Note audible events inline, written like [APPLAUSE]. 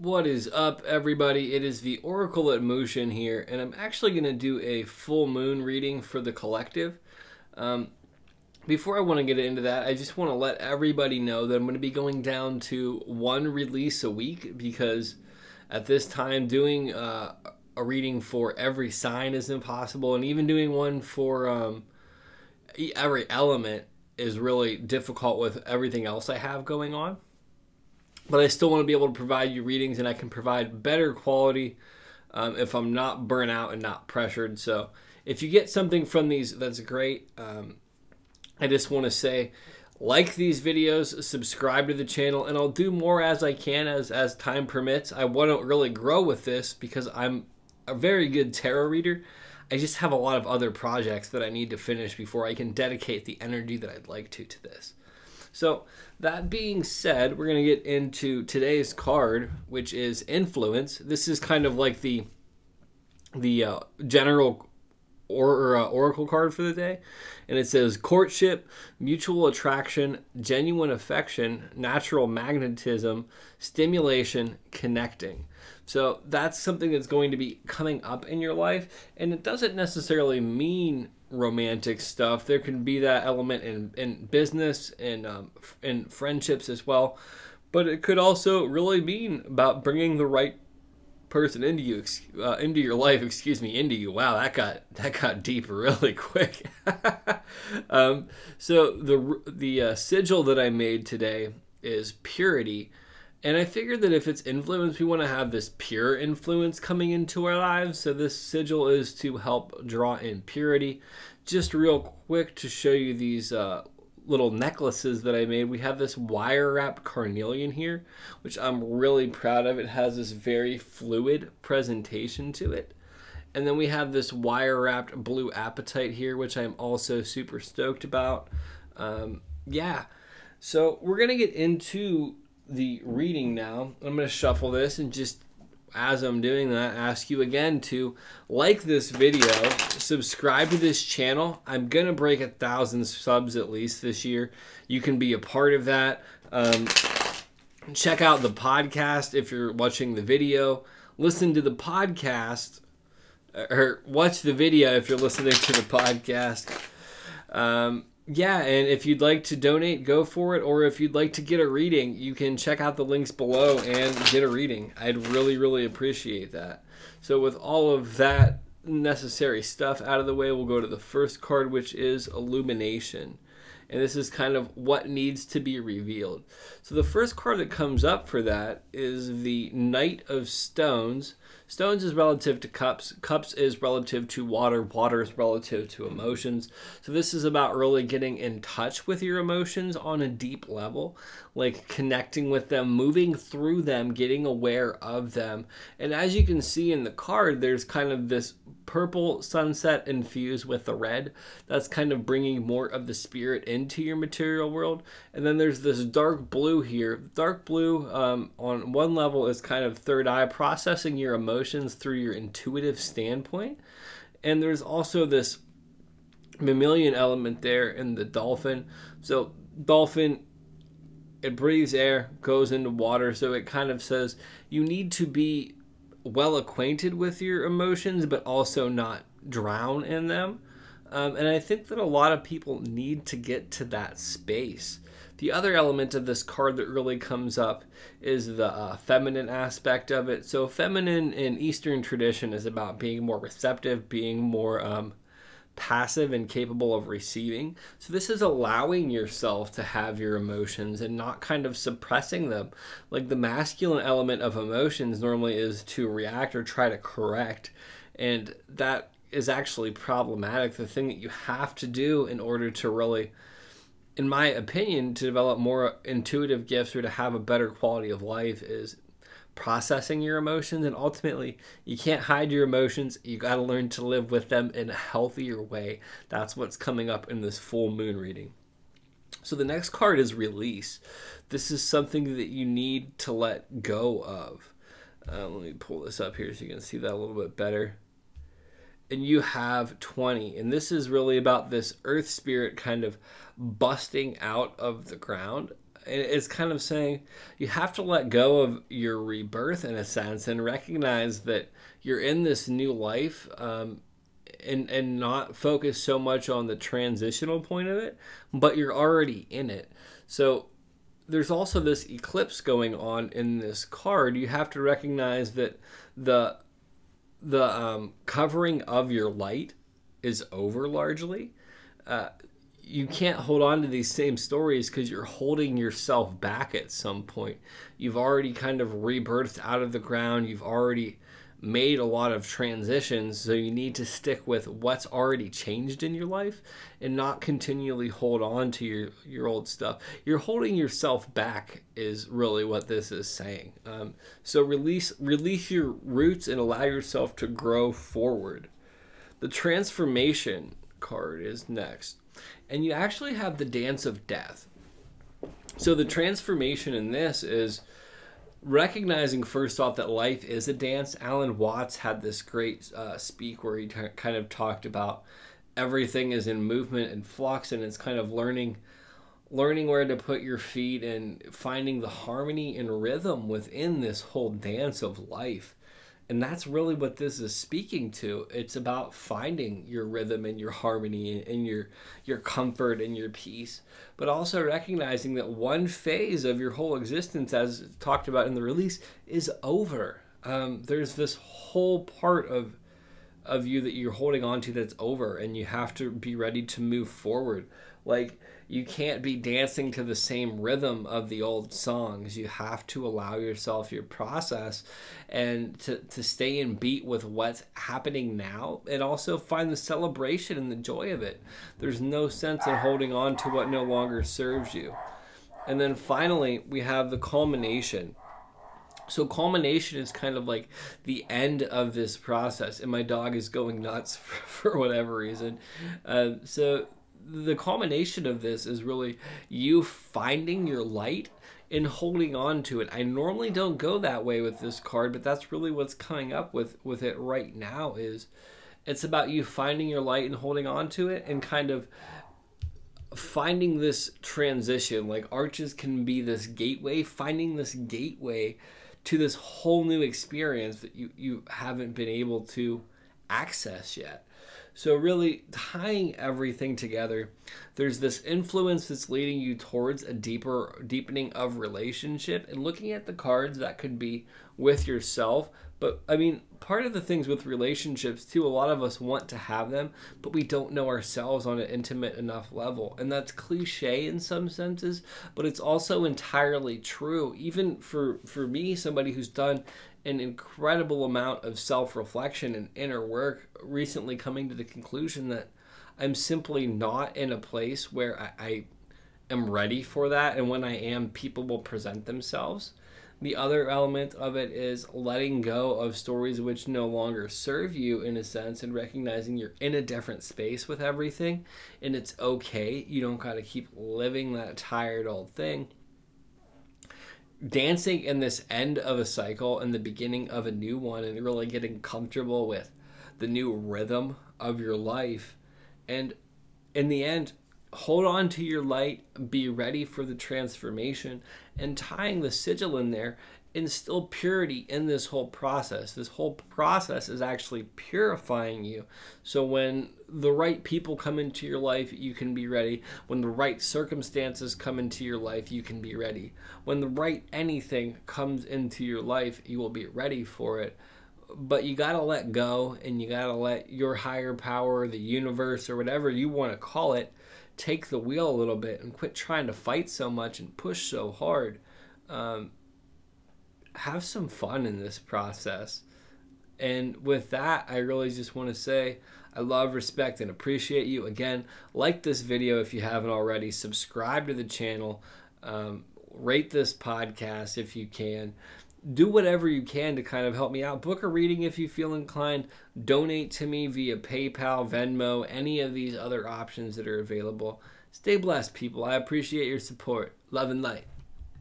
What is up, everybody? It is the Oracle at Motion here, and I'm actually going to do a full moon reading for the collective. Um, before I want to get into that, I just want to let everybody know that I'm going to be going down to one release a week because at this time, doing uh, a reading for every sign is impossible, and even doing one for um, every element is really difficult with everything else I have going on but I still want to be able to provide you readings and I can provide better quality um, if I'm not burnt out and not pressured. So if you get something from these, that's great. Um, I just want to say, like these videos, subscribe to the channel, and I'll do more as I can as as time permits. I want to really grow with this because I'm a very good tarot reader. I just have a lot of other projects that I need to finish before I can dedicate the energy that I'd like to to this. So, that being said, we're going to get into today's card, which is influence. This is kind of like the the uh, general or, uh, oracle card for the day, and it says courtship, mutual attraction, genuine affection, natural magnetism, stimulation, connecting. So that's something that's going to be coming up in your life, and it doesn't necessarily mean romantic stuff. There can be that element in, in business and um, in friendships as well. But it could also really mean about bringing the right person into you, uh, into your life. Excuse me, into you. Wow, that got [LAUGHS] that got deep really quick. [LAUGHS] um, so the the uh, sigil that I made today is purity and I figured that if it's influence, we want to have this pure influence coming into our lives. So this sigil is to help draw in purity. Just real quick to show you these uh, little necklaces that I made. We have this wire wrapped carnelian here, which I'm really proud of. It has this very fluid presentation to it. And then we have this wire wrapped blue apatite here, which I'm also super stoked about. Um, yeah. So we're going to get into the reading now. I'm going to shuffle this and just as I'm doing that, ask you again to like this video, subscribe to this channel. I'm gonna break a thousand subs at least this year. You can be a part of that. Um, check out the podcast if you're watching the video. Listen to the podcast, or watch the video if you're listening to the podcast. Um, yeah, and if you'd like to donate, go for it. Or if you'd like to get a reading, you can check out the links below and get a reading. I'd really, really appreciate that. So, with all of that necessary stuff out of the way, we'll go to the first card, which is Illumination. And this is kind of what needs to be revealed. So, the first card that comes up for that is the Knight of Stones. Stones is relative to cups. Cups is relative to water. Water is relative to emotions. So this is about really getting in touch with your emotions on a deep level, like connecting with them, moving through them, getting aware of them. And as you can see in the card, there's kind of this purple sunset infused with the red. That's kind of bringing more of the spirit into your material world. And then there's this dark blue here. Dark blue, um, on one level, is kind of third eye, processing your emotions through your intuitive standpoint. And there's also this mammalian element there in the dolphin. So, dolphin it breathes air, goes into water, so it kind of says you need to be well acquainted with your emotions, but also not drown in them. Um, and I think that a lot of people need to get to that space. The other element of this card that really comes up is the uh, feminine aspect of it. So, feminine in Eastern tradition is about being more receptive, being more um, passive and capable of receiving. So, this is allowing yourself to have your emotions and not kind of suppressing them. Like the masculine element of emotions normally is to react or try to correct. And that is actually problematic. The thing that you have to do in order to really, in my opinion, to develop more intuitive gifts or to have a better quality of life is processing your emotions. And ultimately you can't hide your emotions. You got to learn to live with them in a healthier way. That's what's coming up in this full moon reading. So the next card is release. This is something that you need to let go of. Uh, let me pull this up here so you can see that a little bit better and you have 20 and this is really about this earth spirit kind of busting out of the ground it's kind of saying you have to let go of your rebirth in a sense and recognize that you're in this new life um, and and not focus so much on the transitional point of it, but you're already in it. So there's also this eclipse going on in this card. You have to recognize that the the um, covering of your light is over largely. Uh, you can't hold on to these same stories because you're holding yourself back at some point. You've already kind of rebirthed out of the ground. You've already made a lot of transitions, so you need to stick with what's already changed in your life and not continually hold on to your, your old stuff. You're holding yourself back is really what this is saying. Um, so release release your roots and allow yourself to grow forward. The transformation card is next. And you actually have the dance of death. So the transformation in this is recognizing first off that life is a dance. Alan Watts had this great uh, speak where he t- kind of talked about everything is in movement and flux, and it's kind of learning learning where to put your feet and finding the harmony and rhythm within this whole dance of life and that's really what this is speaking to. It's about finding your rhythm and your harmony and your your comfort and your peace but also recognizing that one phase of your whole existence as talked about in the release is over. Um, there's this whole part of of you that you're holding on to that's over and you have to be ready to move forward. Like you can't be dancing to the same rhythm of the old songs. You have to allow yourself your process and to, to stay in beat with what's happening now and also find the celebration and the joy of it. There's no sense in holding on to what no longer serves you. And then finally, we have the culmination. So culmination is kind of like the end of this process, and my dog is going nuts [LAUGHS] for, for whatever reason. Uh, so the culmination of this is really you finding your light and holding on to it. I normally don't go that way with this card, but that's really what's coming up with with it right now is it's about you finding your light and holding on to it and kind of finding this transition like arches can be this gateway finding this gateway to this whole new experience that you you haven't been able to access yet so, really tying everything together, there's this influence that's leading you towards a deeper deepening of relationship and looking at the cards that could be with yourself. But I mean, part of the things with relationships too, a lot of us want to have them, but we don't know ourselves on an intimate enough level. And that's cliche in some senses, but it's also entirely true. Even for for me, somebody who's done an incredible amount of self reflection and inner work, recently coming to the conclusion that I'm simply not in a place where I, I am ready for that. And when I am, people will present themselves. The other element of it is letting go of stories which no longer serve you in a sense and recognizing you're in a different space with everything and it's okay. You don't got to keep living that tired old thing dancing in this end of a cycle and the beginning of a new one and really getting comfortable with the new rhythm of your life and in the end hold on to your light be ready for the transformation and tying the sigil in there instill purity in this whole process. This whole process is actually purifying you. So when the right people come into your life, you can be ready. When the right circumstances come into your life, you can be ready. When the right anything comes into your life, you will be ready for it. But you got to let go and you got to let your higher power, the universe, or whatever you want to call it, take the wheel a little bit and quit trying to fight so much and push so hard. Um, have some fun in this process. And with that, I really just want to say I love, respect, and appreciate you. Again, like this video if you haven't already, subscribe to the channel, um, rate this podcast if you can. Do whatever you can to kind of help me out. Book a reading if you feel inclined. Donate to me via PayPal, Venmo, any of these other options that are available. Stay blessed, people. I appreciate your support. Love and light.